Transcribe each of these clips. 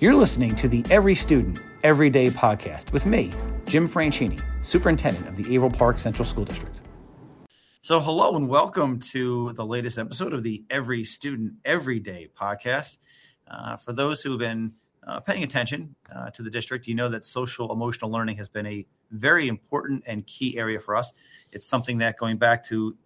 You're listening to the Every Student, Everyday podcast with me, Jim Franchini, Superintendent of the Averill Park Central School District. So, hello and welcome to the latest episode of the Every Student, Everyday podcast. Uh, for those who have been uh, paying attention uh, to the district, you know that social emotional learning has been a very important and key area for us. It's something that going back to,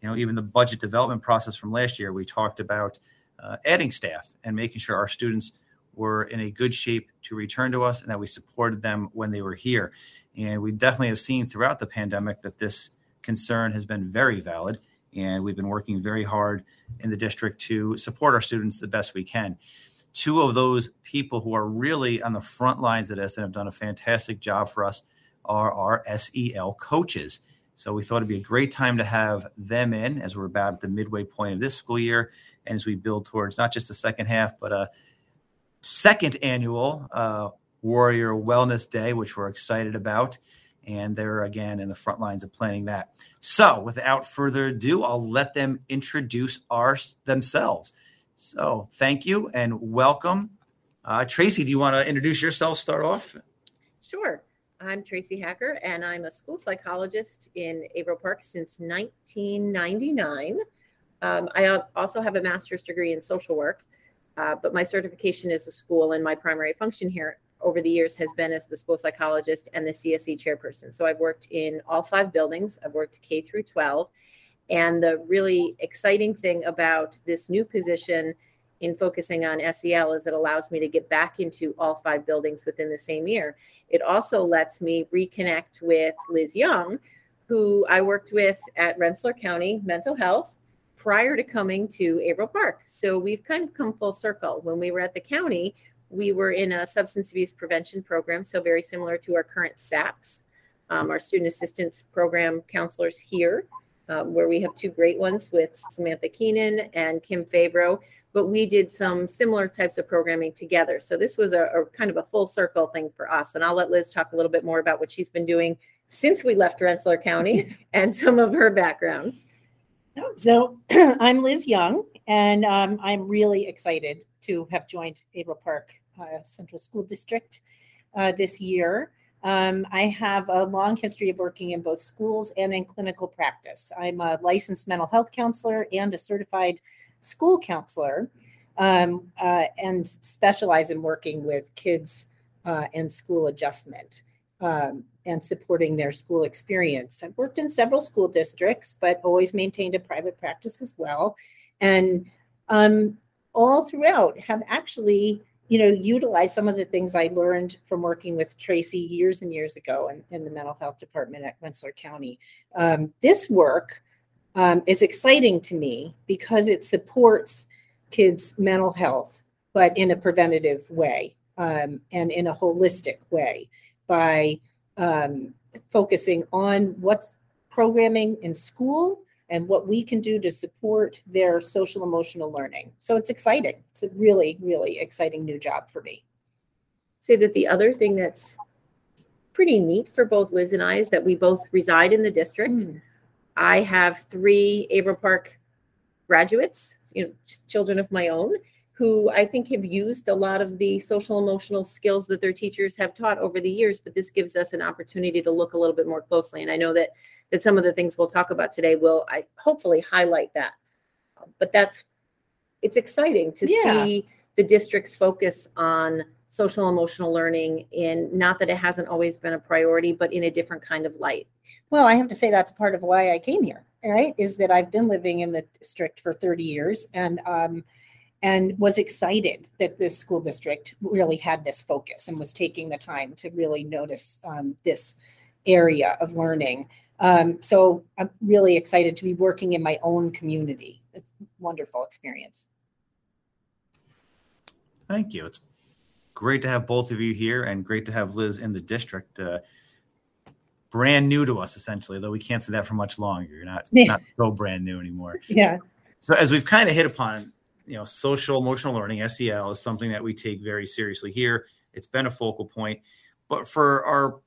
you know, even the budget development process from last year, we talked about uh, adding staff and making sure our students were in a good shape to return to us and that we supported them when they were here. And we definitely have seen throughout the pandemic that this concern has been very valid. And we've been working very hard in the district to support our students the best we can. Two of those people who are really on the front lines of this and have done a fantastic job for us are our SEL coaches. So we thought it'd be a great time to have them in as we're about at the midway point of this school year and as we build towards not just the second half, but a second annual uh, Warrior Wellness Day, which we're excited about. And they're again in the front lines of planning that. So, without further ado, I'll let them introduce our, themselves. So, thank you and welcome. Uh, Tracy, do you want to introduce yourself? Start off. Sure. I'm Tracy Hacker, and I'm a school psychologist in Averill Park since 1999. Um, I also have a master's degree in social work, uh, but my certification is a school, and my primary function here over the years has been as the school psychologist and the CSE chairperson. So I've worked in all five buildings. I've worked K through 12. And the really exciting thing about this new position in focusing on SEL is it allows me to get back into all five buildings within the same year. It also lets me reconnect with Liz Young, who I worked with at Rensselaer County Mental Health prior to coming to Averill Park. So we've kind of come full circle. When we were at the county, we were in a substance abuse prevention program, so very similar to our current SAPS, um, our student assistance program counselors here, um, where we have two great ones with Samantha Keenan and Kim Fabro. But we did some similar types of programming together. So this was a, a kind of a full circle thing for us. And I'll let Liz talk a little bit more about what she's been doing since we left Rensselaer County and some of her background. So I'm Liz Young, and um, I'm really excited to have joined Averill Park uh, Central School District uh, this year. Um, I have a long history of working in both schools and in clinical practice. I'm a licensed mental health counselor and a certified school counselor, um, uh, and specialize in working with kids uh, and school adjustment um, and supporting their school experience. I've worked in several school districts, but always maintained a private practice as well. And um, all throughout have actually, you know, utilized some of the things I learned from working with Tracy years and years ago in, in the mental health department at Rensselaer County. Um, this work um, is exciting to me because it supports kids' mental health, but in a preventative way um, and in a holistic way by um, focusing on what's programming in school and what we can do to support their social emotional learning. So it's exciting. It's a really, really exciting new job for me. Say that the other thing that's pretty neat for both Liz and I is that we both reside in the district. Mm. I have three Averill Park graduates, you know, children of my own, who I think have used a lot of the social emotional skills that their teachers have taught over the years, but this gives us an opportunity to look a little bit more closely. And I know that that some of the things we'll talk about today will I hopefully highlight that. But that's it's exciting to yeah. see the district's focus on social emotional learning in not that it hasn't always been a priority, but in a different kind of light. Well, I have to say that's part of why I came here, right? Is that I've been living in the district for 30 years and um and was excited that this school district really had this focus and was taking the time to really notice um, this area of learning. Um, so I'm really excited to be working in my own community. It's a wonderful experience. Thank you. It's great to have both of you here and great to have Liz in the district. Uh, brand new to us, essentially, though we can't say that for much longer. You're not, yeah. not so brand new anymore. Yeah. So as we've kind of hit upon, you know, social emotional learning (SEL) is something that we take very seriously here. It's been a focal point, but for our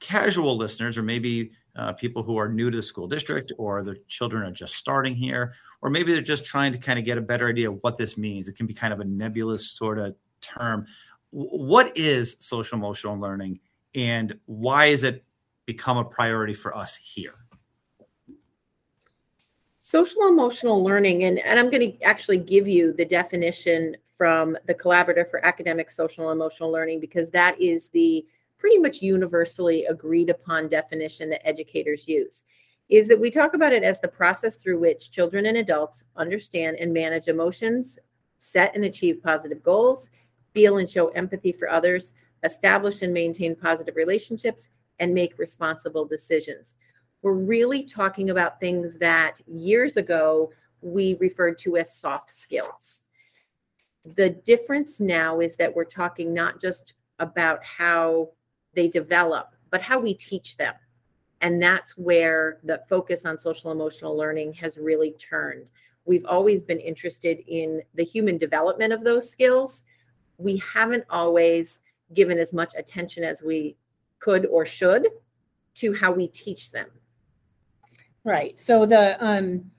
casual listeners, or maybe uh, people who are new to the school district, or the children are just starting here, or maybe they're just trying to kind of get a better idea of what this means. It can be kind of a nebulous sort of term. what is social emotional learning and why is it become a priority for us here? Social emotional learning, and, and I'm going to actually give you the definition from the Collaborative for Academic Social Emotional Learning because that is the pretty much universally agreed upon definition that educators use. Is that we talk about it as the process through which children and adults understand and manage emotions, set and achieve positive goals, feel and show empathy for others, establish and maintain positive relationships, and make responsible decisions. We're really talking about things that years ago we referred to as soft skills. The difference now is that we're talking not just about how they develop, but how we teach them. And that's where the focus on social emotional learning has really turned. We've always been interested in the human development of those skills. We haven't always given as much attention as we could or should to how we teach them. Right. So the um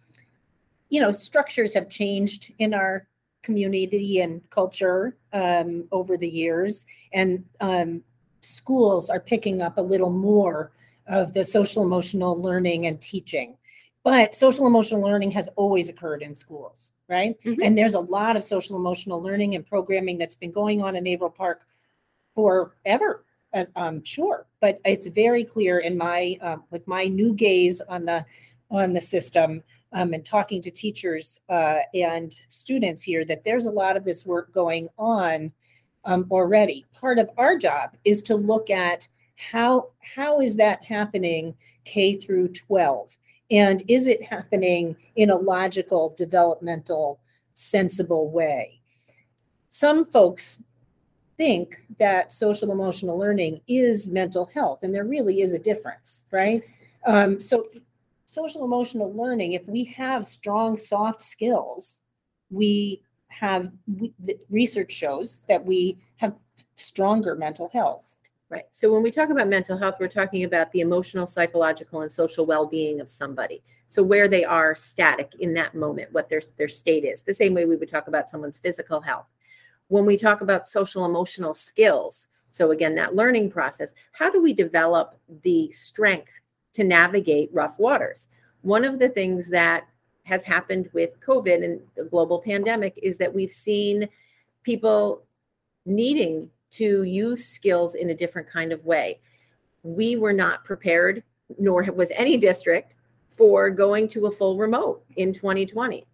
you know structures have changed in our community and culture um, over the years, and um, schools are picking up a little more of the social emotional learning and teaching. But social emotional learning has always occurred in schools, right? Mm-hmm. And there's a lot of social emotional learning and programming that's been going on in Averill Park forever, as I'm sure. But it's very clear in my uh, with my new gaze on the on the system um, and talking to teachers uh, and students here that there's a lot of this work going on um, already. Part of our job is to look at how how is that happening K through 12, and is it happening in a logical, developmental, sensible way? Some folks think that social emotional learning is mental health, and there really is a difference, right? Um, so, social emotional learning, if we have strong soft skills, we have we, research shows that we have stronger mental health. Right. So when we talk about mental health, we're talking about the emotional, psychological, and social well-being of somebody. So where they are static in that moment, what their their state is. The same way we would talk about someone's physical health when we talk about social emotional skills, so again, that learning process, how do we develop the strength to navigate rough waters? One of the things that has happened with COVID and the global pandemic is that we've seen people needing to use skills in a different kind of way. We were not prepared, nor was any district, for going to a full remote in 2020.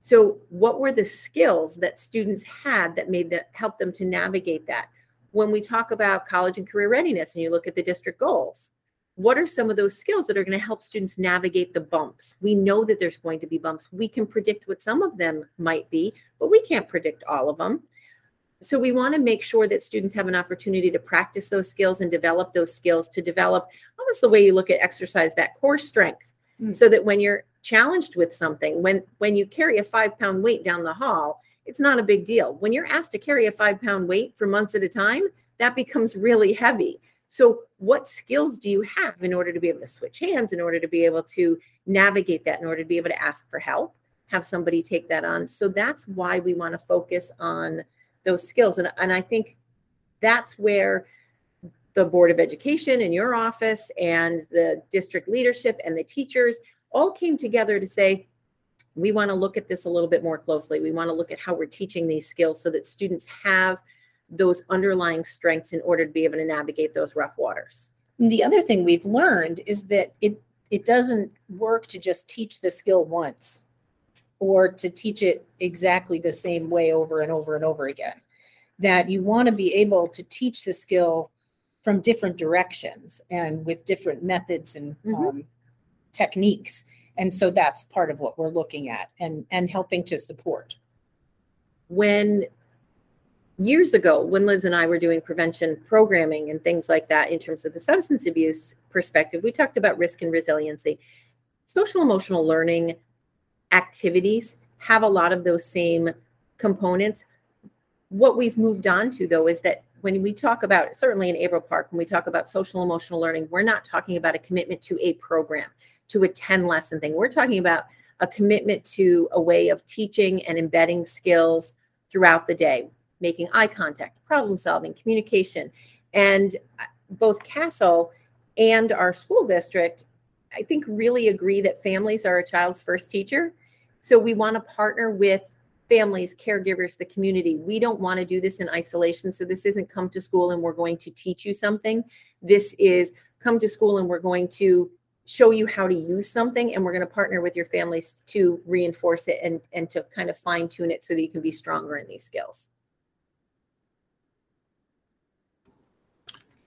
So, what were the skills that students had that made that help them to navigate that? When we talk about college and career readiness and you look at the district goals, what are some of those skills that are going to help students navigate the bumps? We know that there's going to be bumps. We can predict what some of them might be, but we can't predict all of them. So we want to make sure that students have an opportunity to practice those skills and develop those skills to develop almost the way you look at exercise, that core strength, mm. so that when you're challenged with something when when you carry a five pound weight down the hall it's not a big deal. When you're asked to carry a five pound weight for months at a time that becomes really heavy. So what skills do you have in order to be able to switch hands in order to be able to navigate that in order to be able to ask for help have somebody take that on? So that's why we want to focus on those skills. And, and i think that's where the board of education in your office and the district leadership and the teachers all came together to say, we want to look at this a little bit more closely. We want to look at how we're teaching these skills so that students have those underlying strengths in order to be able to navigate those rough waters. And the other thing we've learned is that it it doesn't work to just teach the skill once or to teach it exactly the same way over and over and over again. That you want to be able to teach the skill from different directions and with different methods and mm-hmm. um, techniques. And so that's part of what we're looking at and, and helping to support. When years ago, when Liz and I were doing prevention programming and things like that in terms of the substance abuse perspective, we talked about risk and resiliency. Social emotional learning activities have a lot of those same components. What we've moved on to, though, is that when we talk about, certainly in Averill Park, when we talk about social emotional learning, we're not talking about a commitment to a program to a 10 lesson thing. We're talking about a commitment to a way of teaching and embedding skills throughout the day. making eye contact, problem solving, communication. And uh, both CASEL and our school district, I think, really agree that families are a child's first teacher. So we want to partner with families, caregivers, the community. We don't want to do this in isolation. So this isn't come to school and we're going to teach you something. This is come to school and we're going to show you how to use something and we're going to partner with your families to reinforce it and and to kind of fine tune it so that you can be stronger in these skills.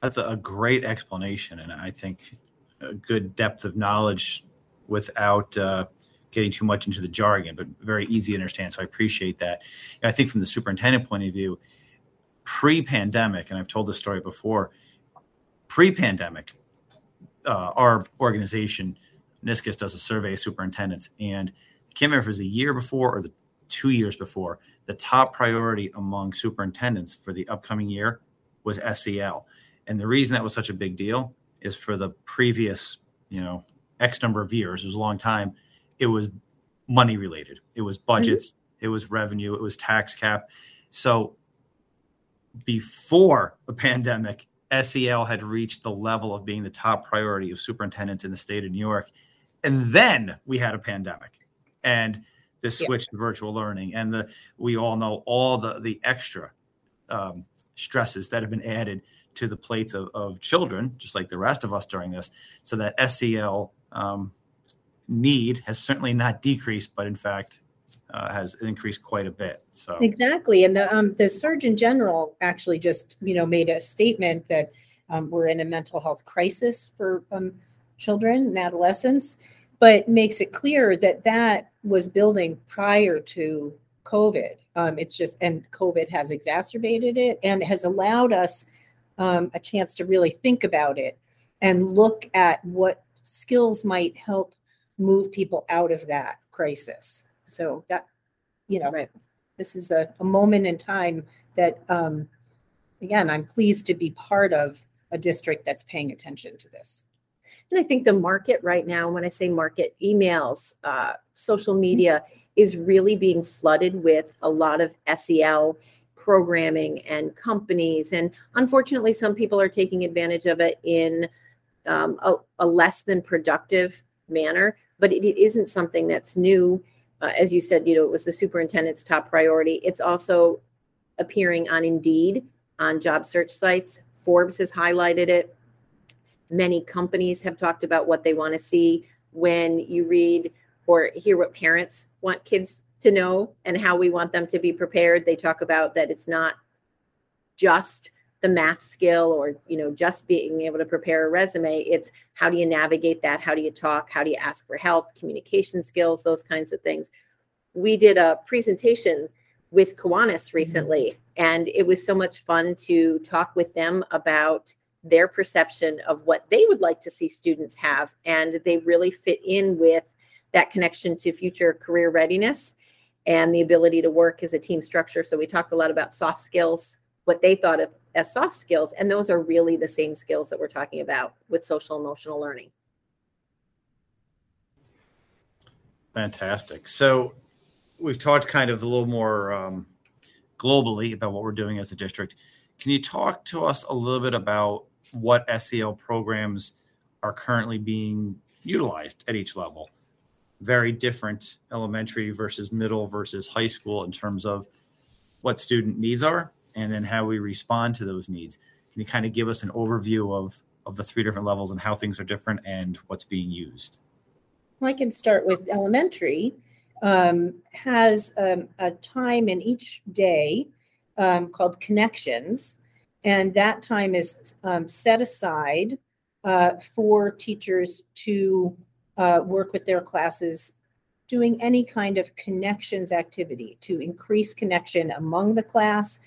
That's a great explanation and i think a good depth of knowledge without uh, getting too much into the jargon but very easy to understand so i appreciate that. I think from the superintendent point of view pre-pandemic and i've told this story before pre-pandemic uh, our organization, NYSCOSS, does a survey of superintendents, and I can't remember if it was a year before or the two years before. The top priority among superintendents for the upcoming year was SEL, and the reason that was such a big deal is for the previous, you know, X number of years. It was a long time. It was money related. It was budgets. Mm-hmm. It was revenue. It was tax cap. So before the pandemic, SEL had reached the level of being the top priority of superintendents in the state of New York. And then we had a pandemic and the switch yeah. to virtual learning. And the we all know all the the extra um, stresses that have been added to the plates of, of children, just like the rest of us during this. So that SEL um, need has certainly not decreased, but in fact uh, has increased quite a bit. So exactly, and the um, the Surgeon General actually just you know made a statement that um, we're in a mental health crisis for um, children and adolescents, but makes it clear that that was building prior to COVID. Um, it's just and COVID has exacerbated it and has allowed us um, a chance to really think about it and look at what skills might help move people out of that crisis. So that, you know, right. this is a, a moment in time that, um, again, I'm pleased to be part of a district that's paying attention to this. And I think the market right now, when I say market, emails, uh, social media mm-hmm. is really being flooded with a lot of SEL programming and companies. And unfortunately, some people are taking advantage of it in um, a, a, less than productive manner, but it, it isn't something that's new uh, as you said, you know, it was the superintendent's top priority. It's also appearing on Indeed, on job search sites. Forbes has highlighted it. Many companies have talked about what they want to see when you read or hear what parents want kids to know and how we want them to be prepared. They talk about that it's not just the math skill or you know just being able to prepare a resume it's how do you navigate that? How do you talk? How do you ask for help? Communication skills those kinds of things. We did a presentation with Kiwanis mm-hmm. recently and it was so much fun to talk with them about their perception of what they would like to see students have and they really fit in with that connection to future career readiness and the ability to work as a team structure. So we talked a lot about soft skills what they thought of as soft skills. And those are really the same skills that we're talking about with social emotional learning. Fantastic. So we've talked kind of a little more um, globally about what we're doing as a district. Can you talk to us a little bit about what SEL programs are currently being utilized at each level? Very different elementary versus middle versus high school in terms of what student needs are and then how we respond to those needs. Can you kind of give us an overview of of the three different levels and how things are different and what's being used? I can start with elementary. Um, has um, a time in each day um, called connections, and that time is um, set aside uh, for teachers to uh, work with their classes doing any kind of connections activity to increase connection among the class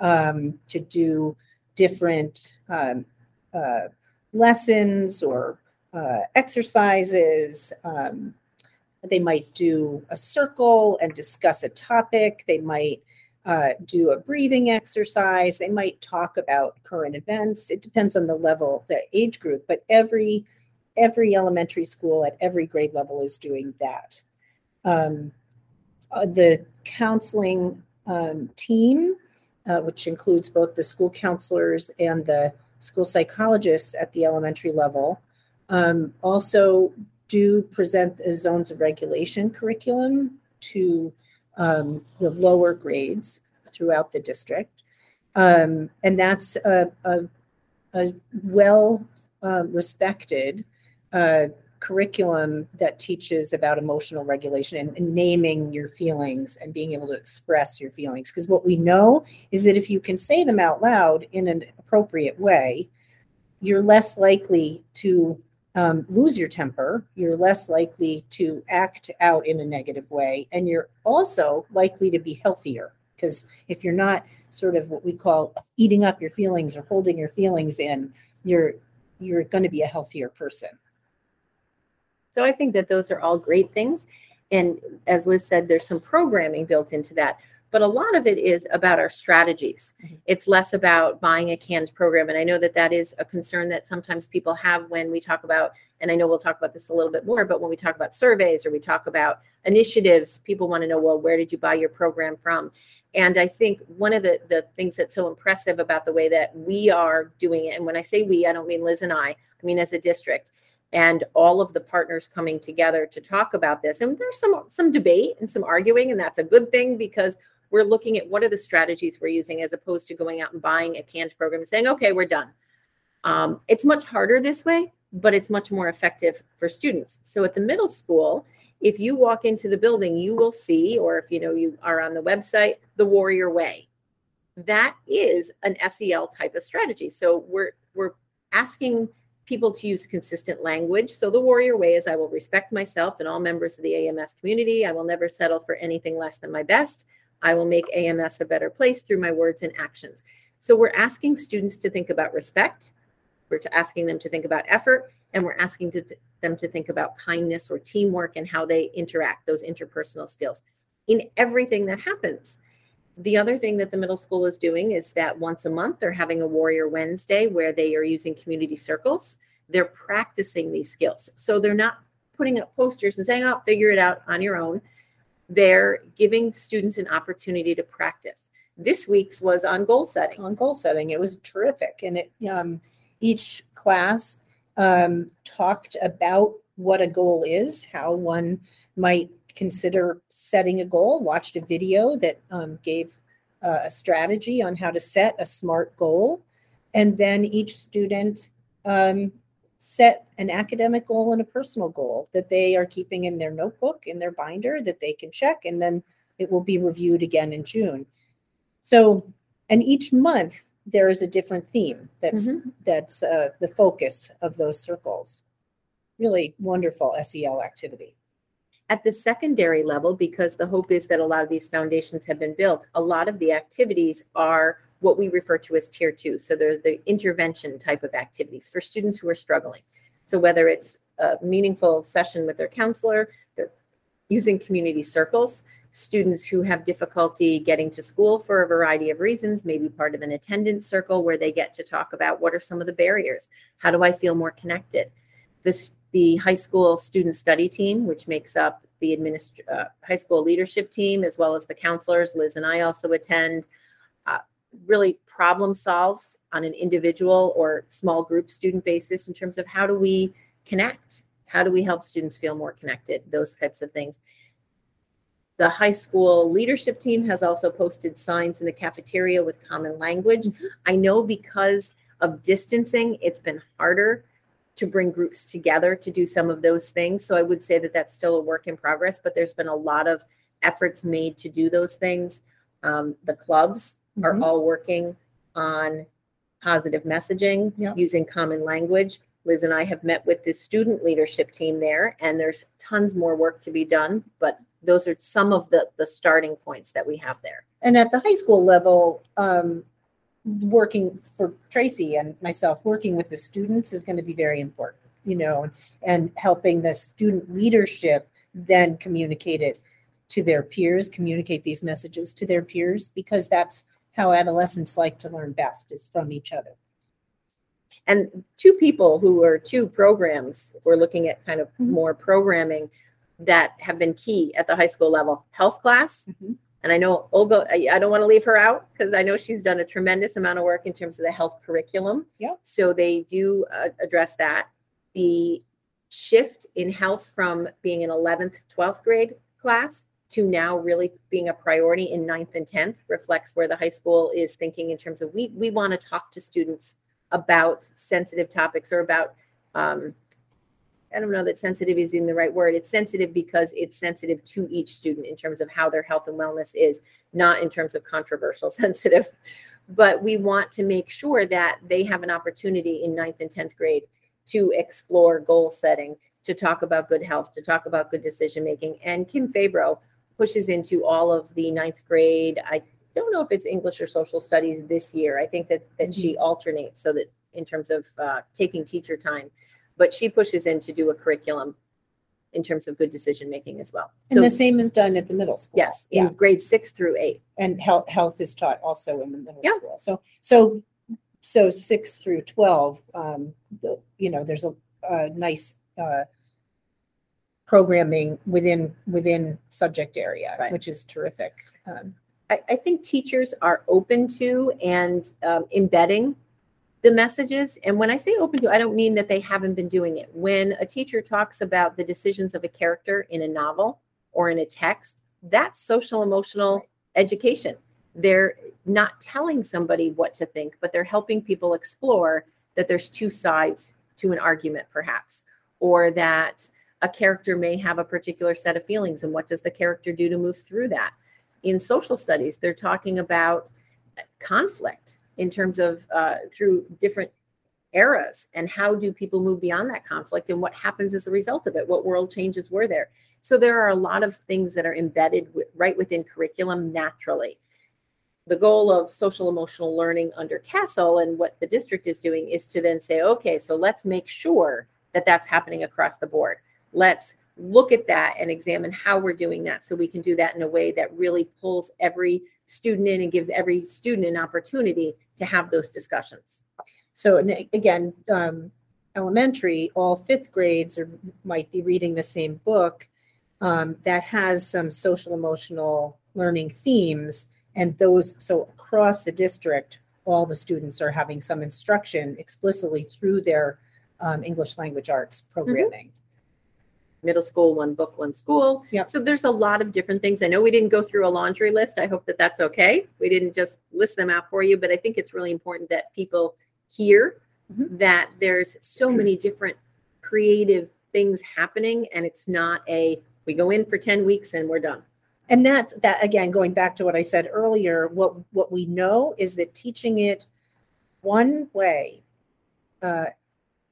um, to do different um, uh, lessons or uh, exercises. Um, they might do a circle and discuss a topic. They might uh, do a breathing exercise. They might talk about current events. It depends on the level, the age group, but every every elementary school at every grade level is doing that. Um, uh, the counseling um, team uh, which includes both the school counselors and the school psychologists at the elementary level, um, also do present the zones of regulation curriculum to um, the lower grades throughout the district. Um, and that's a, a, a well uh, respected uh, curriculum that teaches about emotional regulation and, and, naming your feelings and being able to express your feelings. Because what we know is that if you can say them out loud in an appropriate way, you're less likely to um, lose your temper, you're less likely to act out in a negative way, and you're also likely to be healthier. Because if you're not sort of what we call eating up your feelings or holding your feelings in, you're you're going to be a healthier person. So I think that those are all great things. And as Liz said, there's some programming built into that but a lot of it is about our strategies. Mm-hmm. It's less about buying a canned program. And I know that that is a concern that sometimes people have when we talk about, and I know we'll talk about this a little bit more, but when we talk about surveys or we talk about initiatives, people want to know, well, where did you buy your program from? And I think one of the, the things that's so impressive about the way that we are doing it, and when I say we, I don't mean Liz and I, I mean as a district, and all of the partners coming together to talk about this. And there's some some debate and some arguing, and that's a good thing because we're looking at what are the strategies we're using as opposed to going out and buying a canned program and saying, okay, we're done. Um, it's much harder this way, but it's much more effective for students. So at the middle school, if you walk into the building, you will see, or if you know you are on the website, the Warrior Way. That is an SEL type of strategy. So we're we're asking people to use consistent language. So the warrior way is I will respect myself and all members of the AMS community. I will never settle for anything less than my best. I will make AMS a better place through my words and actions. So we're asking students to think about respect, we're asking them to think about effort, and we're asking to th- them to think about kindness or teamwork and how they interact, those interpersonal skills in everything that happens. The other thing that the middle school is doing is that once a month they're having a Warrior Wednesday where they are using community circles. They're practicing these skills. So they're not putting up posters and saying, oh, figure it out on your own they're giving students an opportunity to practice. This week's was on goal setting. On goal setting, it was terrific, and it um, each class um, talked about what a goal is, how one might consider setting a goal. Watched a video that um, gave uh, a strategy on how to set a smart goal, and then each student um, set an academic goal and a personal goal that they are keeping in their notebook, in their binder, that they can check, and then it will be reviewed again in June. So, and each month there is a different theme that's mm-hmm. that's uh, the focus of those circles. Really wonderful SEL activity. At the secondary level, because the hope is that a lot of these foundations have been built, a lot of the activities are what we refer to as tier two. So they're the intervention type of activities for students who are struggling. So whether it's a meaningful session with their counselor, they're using community circles, students who have difficulty getting to school for a variety of reasons, maybe part of an attendance circle where they get to talk about what are some of the barriers? How do I feel more connected? This, the high school student study team, which makes up the administ- uh, high school leadership team, as well as the counselors. Liz and I also attend really problem solves on an individual or small group student basis in terms of how do we connect? How do we help students feel more connected? Those types of things. The high school leadership team has also posted signs in the cafeteria with common language. Mm-hmm. I know because of distancing, it's been harder to bring groups together to do some of those things. So I would say that that's still a work in progress, but there's been a lot of efforts made to do those things. Um, the clubs are mm-hmm. all working on positive messaging yep. using common language. Liz and I have met with the student leadership team there, and there's tons more work to be done, but those are some of the, the starting points that we have there. And at the high school level, um, working for Tracy and myself, working with the students is going to be very important, you know, and helping the student leadership then communicate it to their peers, communicate these messages to their peers, because that's how adolescents like to learn best is from each other. And two people who are two programs, we're looking at kind of mm-hmm. more programming that have been key at the high school level health class. Mm-hmm. And I know Olga, I, don't want to leave her out because I know she's done a tremendous amount of work in terms of the health curriculum. Yep. So they do uh, address that. The shift in health from being an 11th, 12th grade class to now really being a priority in 9th and 10th reflects where the high school is thinking in terms of we, we want to talk to students about sensitive topics or about um, I don't know that sensitive is in the right word. It's sensitive because it's sensitive to each student in terms of how their health and wellness is, not in terms of controversial sensitive. But we want to make sure that they have an opportunity in ninth and 10th grade to explore goal setting, to talk about good health, to talk about good decision making. And Kim Fabro pushes into all of the ninth grade. I don't know if it's English or social studies this year. I think that that mm-hmm. she alternates so that in terms of uh, taking teacher time but she pushes in to do a curriculum in terms of good decision making as well. And so, the same is done at the middle school. Yes, in yeah. grade six through eight. And health health is taught also in the middle yeah. school. So so so six through twelve, um, the, you know, there's a, a nice uh, programming within within subject area, right. which is terrific. Um, I, I, think teachers are open to and um, embedding the messages. And when I say open to, I don't mean that they haven't been doing it. When a teacher talks about the decisions of a character in a novel or in a text, that's social emotional education. They're not telling somebody what to think, but they're helping people explore that there's two sides to an argument, perhaps, or that a character may have a particular set of feelings and what does the character do to move through that. In social studies, they're talking about uh, conflict in terms of uh, through different eras and how do people move beyond that conflict and what happens as a result of it? What world changes were there? So there are a lot of things that are embedded w- right within curriculum naturally. The goal of social emotional learning under CASEL and what the district is doing is to then say okay so let's make sure that that's happening across the board. Let's look at that and examine how we're doing that so we can do that in a way that really pulls every student in and gives every student an opportunity to have those discussions. So again, um, elementary, all fifth grades or might be reading the same book um, that has some social emotional learning themes, and those so across the district, all the students are having some instruction explicitly through their um, English language arts mm-hmm. programming. Mm-hmm middle school, one book, one school. Yep. So there's a lot of different things. I know we didn't go through a laundry list. I hope that that's okay. We didn't just list them out for you, but I think it's really important that people hear mm-hmm. that there's so many different creative things happening and it's not a we go in for 10 weeks and we're done. And that's that again going back to what I said earlier, what what we know is that teaching it one way uh,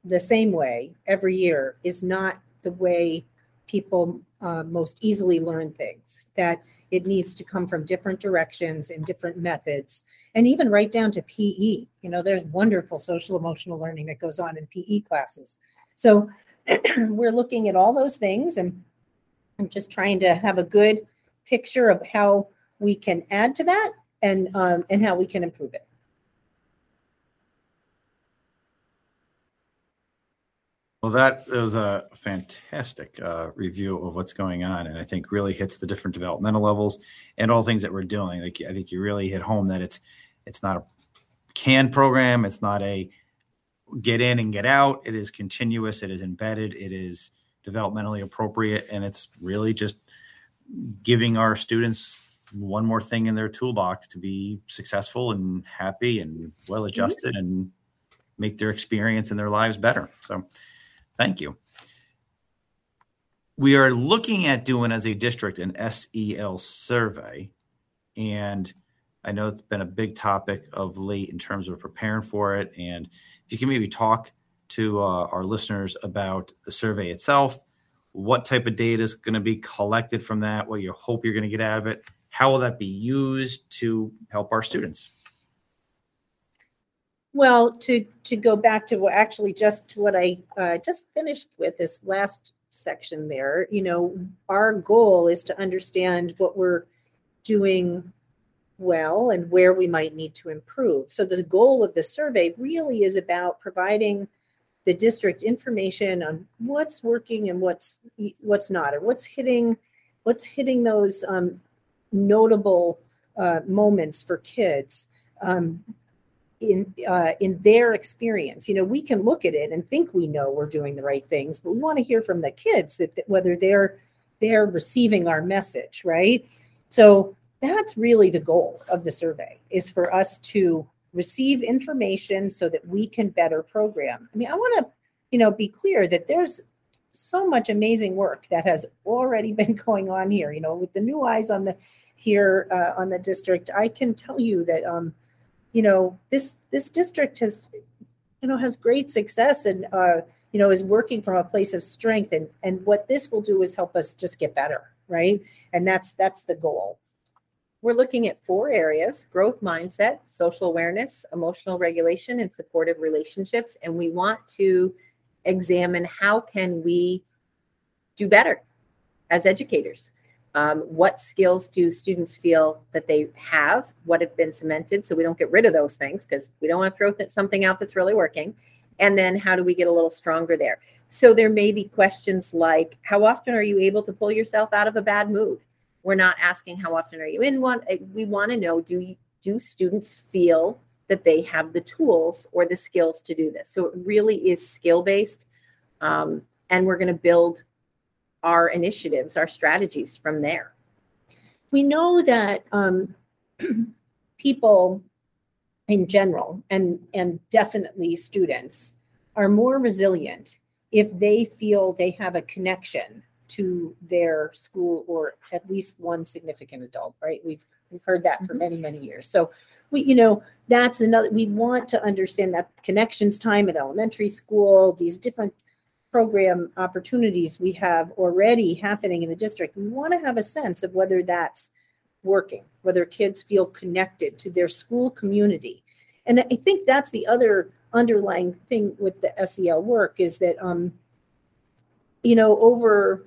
the same way every year is not the way people uh, most easily learn things, that it needs to come from different directions and different methods, and even right down to PE. You know, there's wonderful social emotional learning that goes on in PE classes. So we're looking at all those things and I'm just trying to have a good picture of how we can add to that and um, and how we can improve it. Well, that was a fantastic uh, review of what's going on, and I think really hits the different developmental levels and all things that we're doing. Like I think you really hit home that it's it's not a canned program, it's not a get in and get out. It is continuous, it is embedded, it is developmentally appropriate, and it's really just giving our students one more thing in their toolbox to be successful and happy and well adjusted mm-hmm. and make their experience and their lives better. So Thank you. We are looking at doing as a district an SEL survey. And I know it's been a big topic of late in terms of preparing for it. And if you can maybe talk to uh, our listeners about the survey itself, what type of data is going to be collected from that, what you hope you're going to get out of it, how will that be used to help our students? Well, to to go back to what actually just what I uh, just finished with this last section there, you know, our goal is to understand what we're doing well and where we might need to improve. So the goal of the survey really is about providing the district information on what's working and what's what's not, or what's hitting what's hitting those um, notable uh, moments for kids um, in uh, in their experience. You know, we can look at it and think we know we're doing the right things, but we want to hear from the kids that, that whether they're they're receiving our message, right? So that's really the goal of the survey is for us to receive information so that we can better program. I mean, I want to, you know, be clear that there's so much amazing work that has already been going on here. You know, with the new eyes on the here uh, on the district, I can tell you that, um, you know, this this district has, you know, has great success and uh, you know is working from a place of strength. And and what this will do is help us just get better, right? And that's that's the goal. We're looking at four areas growth mindset, social awareness, emotional regulation, and supportive relationships. And we want to examine how can we do better as educators. Um, what skills do students feel that they have? What have been cemented so we don't get rid of those things because we don't want to throw th- something out that's really working. And then how do we get a little stronger there? So there may be questions like how often are you able to pull yourself out of a bad mood? We're not asking how often are you in one. Eh, we want to know do do students feel that they have the tools or the skills to do this? So it really is skill based, um, and we're going to build our initiatives, our strategies from there. We know that um, people in general, and and definitely students, are more resilient if they feel they have a connection to their school or at least one significant adult, right? We've we've heard that for mm-hmm. many many years. So we you know that's another we want to understand that connections time at elementary school, these different program opportunities we have already happening in the district. We want to have a sense of whether that's working, whether kids feel connected to their school community. And I think that's the other underlying thing with the SEL work is that um, you know over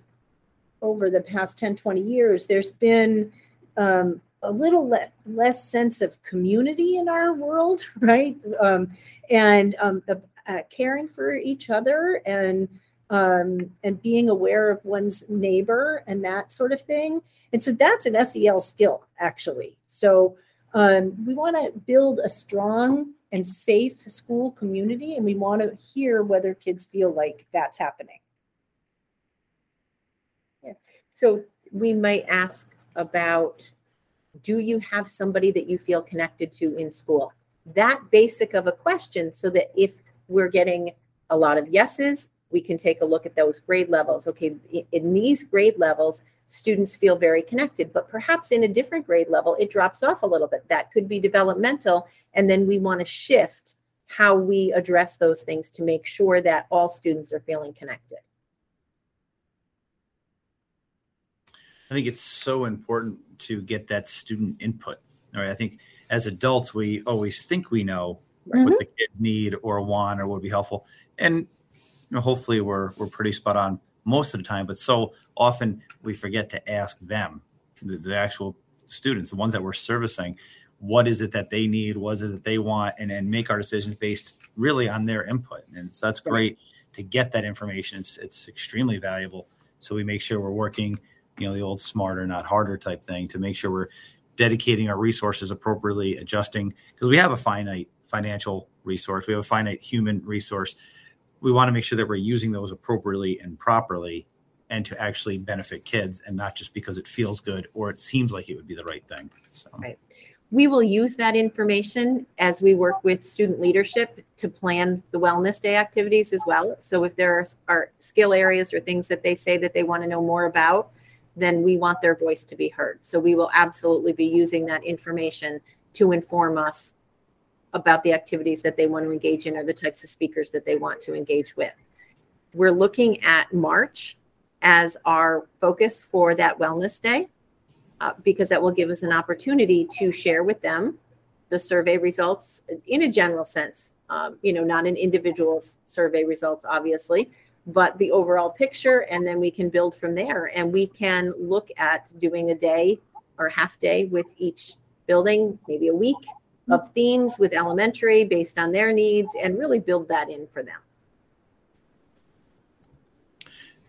over the past 10, 20 years, there's been um, a little le- less sense of community in our world, right? Um, and um, uh, caring for each other and um, and being aware of one's neighbor and that sort of thing. And so that's an SEL skill, actually. So um, we want to build a strong and safe school community, and we want to hear whether kids feel like that's happening. Yeah. So we might ask about do you have somebody that you feel connected to in school? That basic of a question, so that if we're getting a lot of yeses, we can take a look at those grade levels. Okay, in these grade levels, students feel very connected, but perhaps in a different grade level, it drops off a little bit. That could be developmental. And then we want to shift how we address those things to make sure that all students are feeling connected. I think it's so important to get that student input. All right. I think as adults, we always think we know mm-hmm. what the kids need or want or would be helpful. And you know, hopefully we're we're pretty spot on most of the time, but so often we forget to ask them, the, the actual students, the ones that we're servicing, what is it that they need, what is it that they want, and then make our decisions based really on their input. And so that's great to get that information. It's it's extremely valuable. So we make sure we're working you know the old smarter not harder type thing to make sure we're dedicating our resources appropriately adjusting because we have a finite financial resource we have a finite human resource we want to make sure that we're using those appropriately and properly and to actually benefit kids and not just because it feels good or it seems like it would be the right thing so right. we will use that information as we work with student leadership to plan the wellness day activities as well so if there are, are skill areas or things that they say that they want to know more about then we want their voice to be heard. So we will absolutely be using that information to inform us about the activities that they want to engage in or the types of speakers that they want to engage with. We're looking at March as our focus for that wellness day uh, because that will give us an opportunity to share with them the survey results in a general sense. Um, you know, not an individual's survey results, obviously, but the overall picture and then we can build from there and we can look at doing a day or half day with each building maybe a week of themes with elementary based on their needs and really build that in for them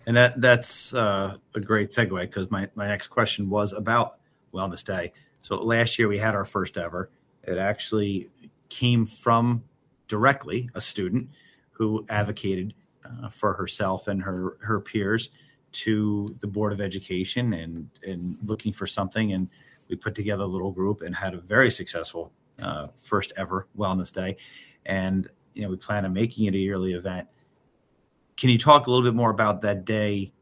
and that that's uh, a great segue because my, my next question was about Wellness Day. So last year we had our first ever. It actually came from directly a student who advocated uh, for herself and her her peers to the board of education and and looking for something and we put together a little group and had a very successful uh, first ever wellness day. And you know we plan on making it a yearly event. Can you talk a little bit more about that day?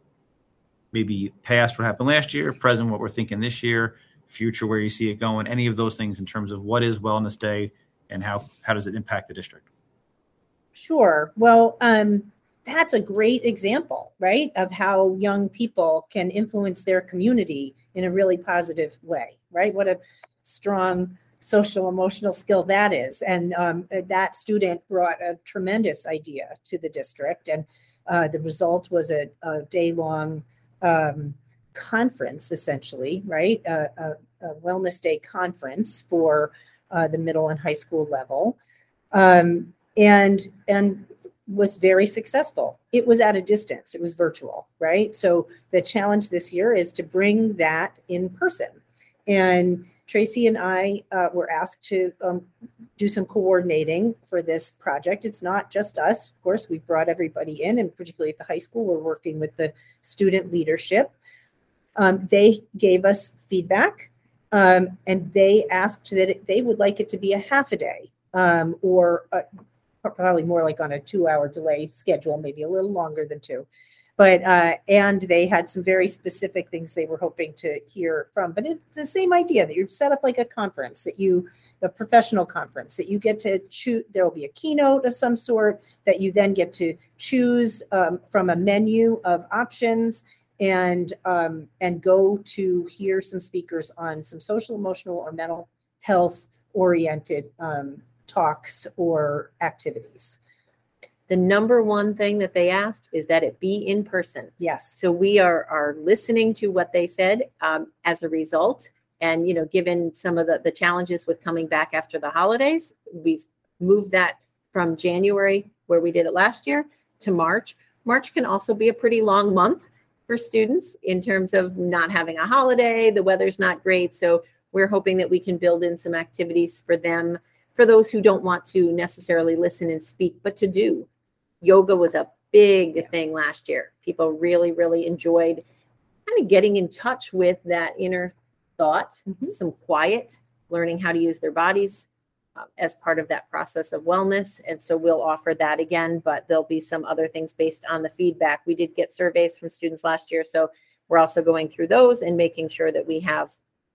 Maybe past what happened last year present what we're thinking this year future where you see it going any of those things in terms of what is wellness day and how how does it impact the district? Sure. Well um that's a great example, right, of how young people can influence their community in a really positive way, right? What a strong social emotional skill that is. And um, that student brought a tremendous idea to the district. And uh, the result was a, a day long um, conference, essentially, right? a, a, wellness day conference for uh, the middle and high school level. Um, and and was very successful. It was at a distance, it was virtual, right? So the challenge this year is to bring that in person. And Tracy and I uh, were asked to um, do some coordinating for this project. It's not just us, of course, we brought everybody in, and particularly at the high school, we're working with the student leadership. Um, they gave us feedback um, and they asked that it, they would like it to be a half a day um, or uh, probably more like on a two hour delay schedule, maybe a little longer than two. But, uh, and they had some very specific things they were hoping to hear from. But it's the same idea that you're set up like a conference, that you, a professional conference, that you get to choose, there will be a keynote of some sort, that you then get to choose um, from a menu of options and um, and go to hear some speakers on some social, emotional, or mental health oriented um, talks or activities. The number one thing that they asked is that it be in person. Yes. So we are are listening to what they said um, as a result. And you know, given some of the, the challenges with coming back after the holidays, we've moved that from January, where we did it last year, to March. March can also be a pretty long month for students in terms of not having a holiday. The weather's not great. So we're hoping that we can build in some activities for them for those who don't want to necessarily listen and speak, but to do. Yoga was a big thing last year. People really, really enjoyed kind of getting in touch with that inner thought, mm-hmm. some quiet, learning how to use their bodies uh, as part of that process of wellness. And so we'll offer that again, but there'll be some other things based on the feedback. We did get surveys from students last year. So we're also going through those and making sure that we have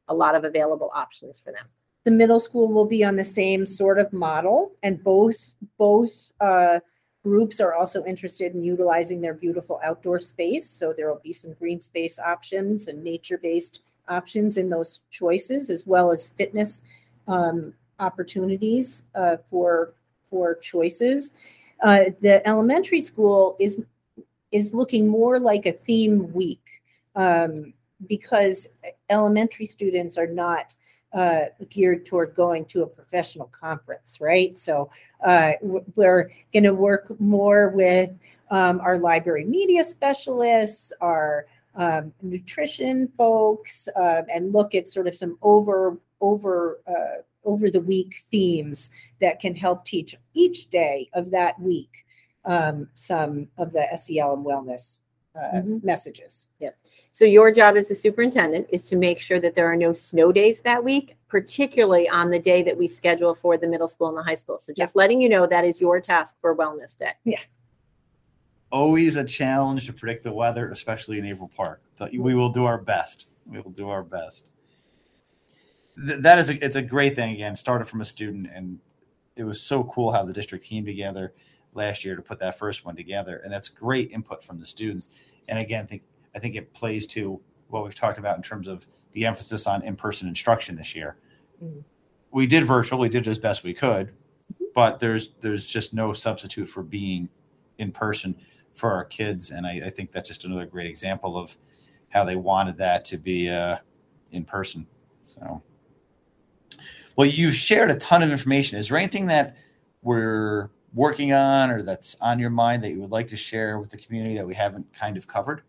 a lot of available options for them. The middle school will be on the same sort of model, and both both uh, groups are also interested in utilizing their beautiful outdoor space. So there will be some green space options and nature-based options in those choices, as well as fitness um, opportunities uh, for for choices. Uh, the elementary school is is looking more like a theme week um, because elementary students are not uh, geared toward going to a professional conference, right? So uh, we're going to work more with um, our library media specialists, our um, nutrition folks, uh, and look at sort of some over over uh, over the week themes that can help teach each day of that week um, some of the SEL and wellness uh, mm-hmm. messages. Yep. So your job as a superintendent is to make sure that there are no snow days that week, particularly on the day that we schedule for the middle school and the high school. So just yeah. letting you know that is your task for Wellness Day. Yeah. Always a challenge to predict the weather, especially in Averill Park. We mm-hmm. will do our best. We will do our best. That is a, it's a great thing. Again, started from a student, and it was so cool how the district came together last year to put that first one together, and that's great input from the students. And again, I think I think it plays to what we've talked about in terms of the emphasis on in-person instruction this year. Mm-hmm. We did virtual, we did as best we could, but there's there's just no substitute for being in person for our kids, and I, I think that's just another great example of how they wanted that to be uh, in person. So, well, you've shared a ton of information. Is there anything that we're working on or that's on your mind that you would like to share with the community that we haven't kind of covered?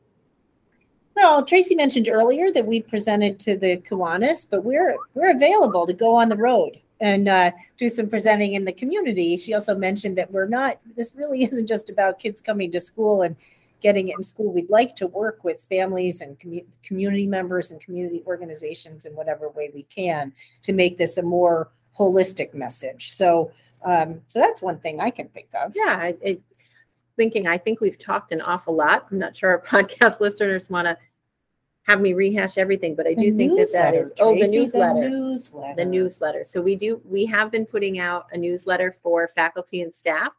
Well, Tracy mentioned earlier that we presented to the Kiwanis, but we're we're available to go on the road and uh, do some presenting in the community. She also mentioned that we're not. This really isn't just about kids coming to school and getting it in school. We'd like to work with families and commu- community members and community organizations in whatever way we can to make this a more holistic message. So, um, so that's one thing I can think of. Yeah, it, thinking I think we've talked an awful lot. I'm not sure our podcast listeners want to have me rehash everything, but I do The think that that is oh the newsletter. newsletter. the newsletter. So we do we have been putting out a newsletter for faculty and staff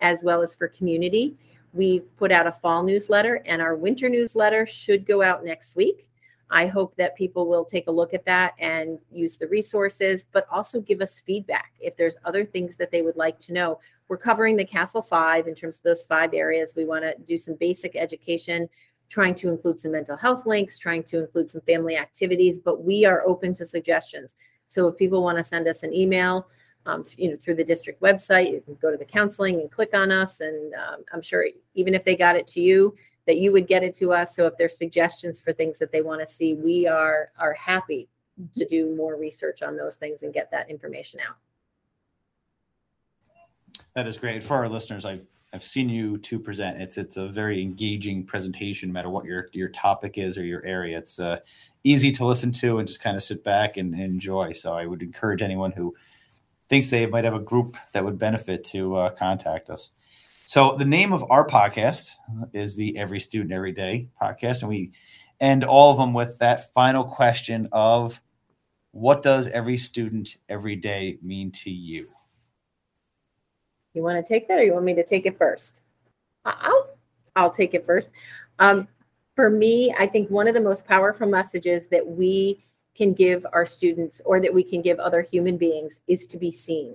as well as for community. We put out a fall newsletter and our winter newsletter should go out next week. I hope that people will take a look at that and use the resources, but also give us feedback if there's other things that they would like to know. We're covering the CASEL Five in terms of those five areas. We want to do some basic education, trying to include some mental health links, trying to include some family activities, but we are open to suggestions. So if people want to send us an email, um, you know, through the district website, you can go to the counseling and click on us. And um, I'm sure even if they got it to you, that you would get it to us. So if there's suggestions for things that they want to see, we are are happy to do more research on those things and get that information out. That is great for our listeners. I've I've seen you to present. It's it's a very engaging presentation, no matter what your your topic is or your area. It's uh, easy to listen to and just kind of sit back and, and enjoy. So I would encourage anyone who thinks they might have a group that would benefit to uh, contact us. So the name of our podcast is the Every Student Every Day podcast, and we end all of them with that final question of what does every student every day mean to you? You want to take that, or you want me to take it first? I'll I'll take it first. Um, for me, I think one of the most powerful messages that we can give our students, or that we can give other human beings, is to be seen.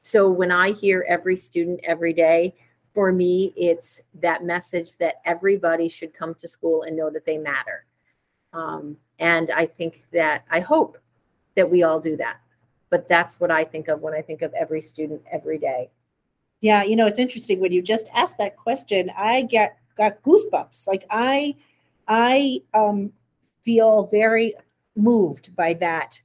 So when I hear every student every day, for me, it's that message that everybody should come to school and know that they matter. Um, and I think that I hope that we all do that. But that's what I think of when I think of every student every day. Yeah, you know, it's interesting when you just asked that question, I get got goosebumps. Like I I um feel very moved by that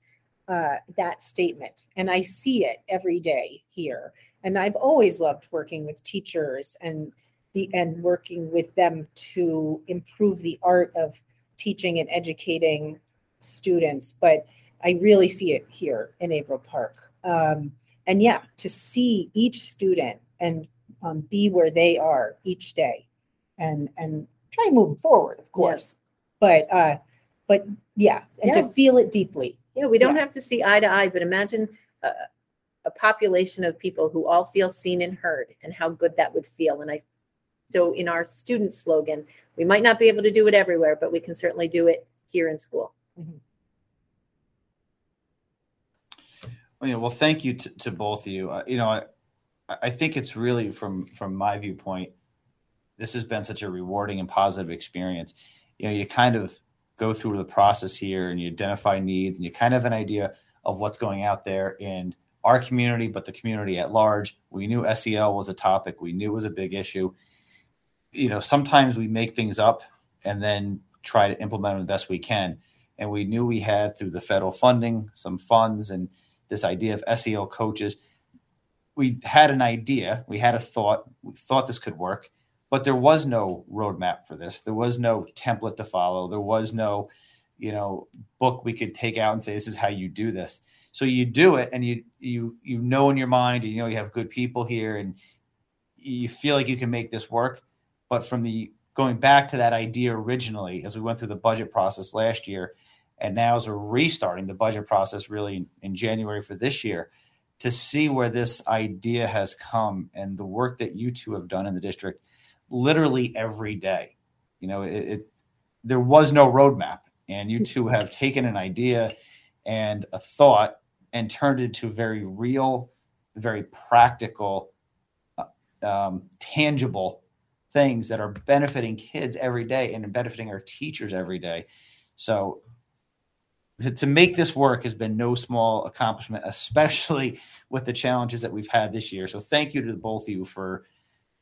uh that statement and I see it every day here. And I've always loved working with teachers and the and working with them to improve the art of teaching and educating students, but I really see it here in Averill Park. Um, and yeah, to see each student and um, be where they are each day, and and try move forward, of course. yes. But uh, but yeah, and Yeah. to feel it deeply. Yeah, we don't Yeah. have to see eye to eye, but imagine a, a population of people who all feel seen and heard and how good that would feel. And I, so in our student slogan, we might not be able to do it everywhere, but we can certainly do it here in school. Well, you know, well, thank you to, to both of you. Uh, you know, I, I think it's really from from my viewpoint, this has been such a rewarding and positive experience. You know, you kind of go through the process here and you identify needs and you kind of have an idea of what's going out there in our community, but the community at large. We knew SEL was a topic. We knew it was a big issue. You know, sometimes we make things up and then try to implement them the best we can. And we knew we had through the federal funding some funds and this idea of SEL coaches. We had an idea, we had a thought, we thought this could work, but there was no roadmap for this. There was no template to follow. There was no, you know, book we could take out and say this is how you do this. So you do it, and you you you know in your mind, and you know you have good people here, and you feel like you can make this work. But from the going back to that idea originally, as we went through the budget process last year, and now as we're restarting the budget process really in, January for this year, to see where this idea has come and the work that you two have done in the district, literally every day. You know, it, it there was no roadmap, and you two have taken an idea and a thought and turned it into very real, very practical, uh, um, tangible things that are benefiting kids every day and benefiting our teachers every day. So to, to make this work has been no small accomplishment, especially with the challenges that we've had this year. So thank you to both of you for,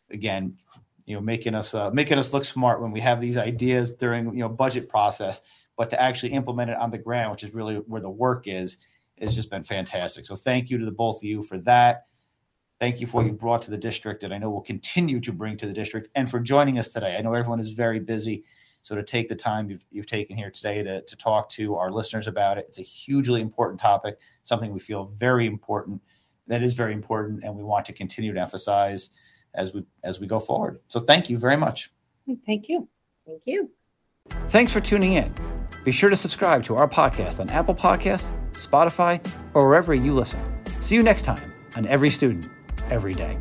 again, you know, making us uh, making us look smart when we have these ideas during you know budget process, but to actually implement it on the ground, which is really where the work is, has just been fantastic. So thank you to the both of you for that. Thank you for what you brought to the district, and I know we'll continue to bring to the district, and for joining us today. I know everyone is very busy, so to take the time you've, you've taken here today to, to talk to our listeners about it, it's a hugely important topic, something we feel very important. That is very important, and we want to continue to emphasize as we as we go forward. So thank you very much. Thank you. Thank you. Thanks for tuning in. Be sure to subscribe to our podcast on Apple Podcasts, Spotify, or wherever you listen. See you next time on Every Student, Every Day.